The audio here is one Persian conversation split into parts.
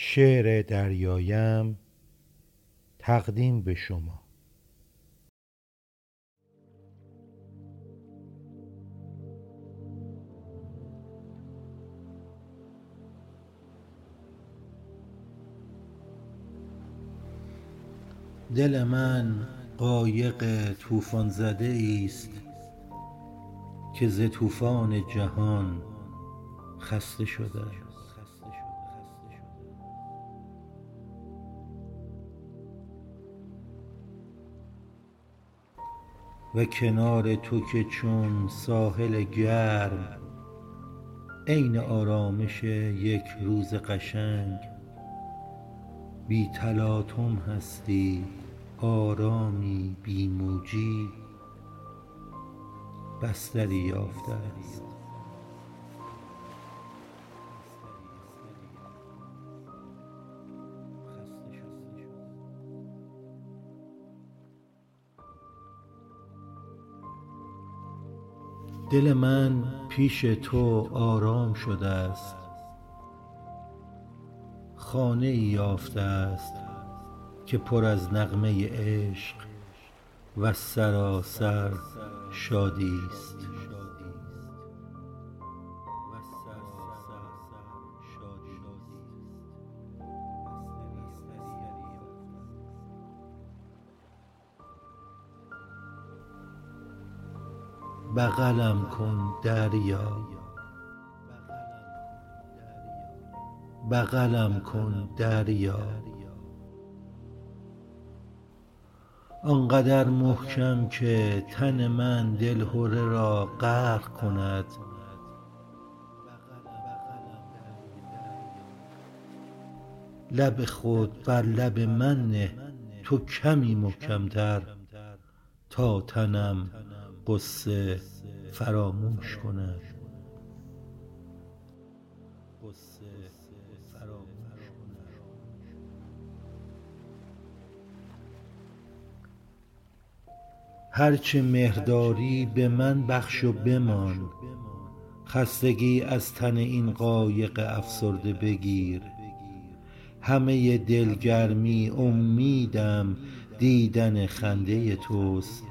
شعر دریایم تقدیم به شما. دل من قایق طوفان زده است که ز طوفان جهان خسته شده. و کنار تو که چون ساحل گرم عین آرامش یک روز قشنگ. بی تلاطم هستی آرامی بی موجی. بستری یافته است. دل من پیش تو آرام شده است. خانه ای یافته است که پر از نغمه عشق و سراسر شادی است. بغلم کن دریا. بغلم کن دریا. آنقدر محکم که تن من دلهره را غرق کند. لب خود بر لب من نه تو کمی محکم تر تا تنم غصه فراموش کند هر چه مهر داری به من بخش و بمان. خستگی از تن این قایق افسرده بگیر. همه دلگرمی امیدم دیدن خنده توست.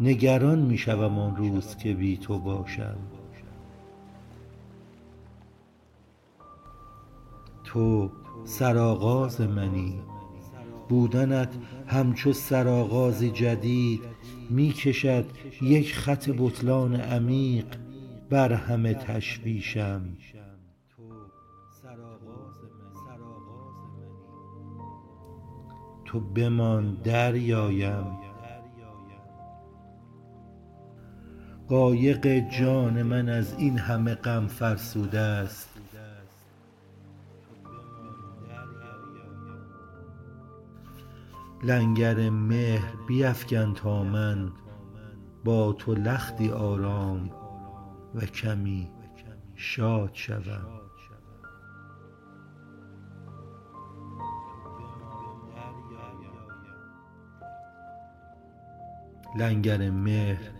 نگران می شوم آن روز که بی تو باشم. تو سرآغاز منی. بودنت همچو سرآغازی جدید می کشد یک خط بطلان عمیق بر همه تشویشم. تو بمان دریایم. قایق جان من از این همه غم فرسوده است. لنگر مهر بیفکن تا من با تو لختی آرام و کمی شاد شوم. لنگر مهر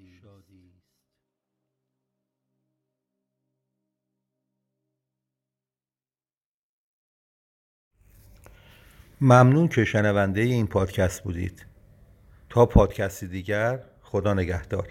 ممنون که شنونده این پادکست بودید. تا پادکستی دیگر خدا نگهدار.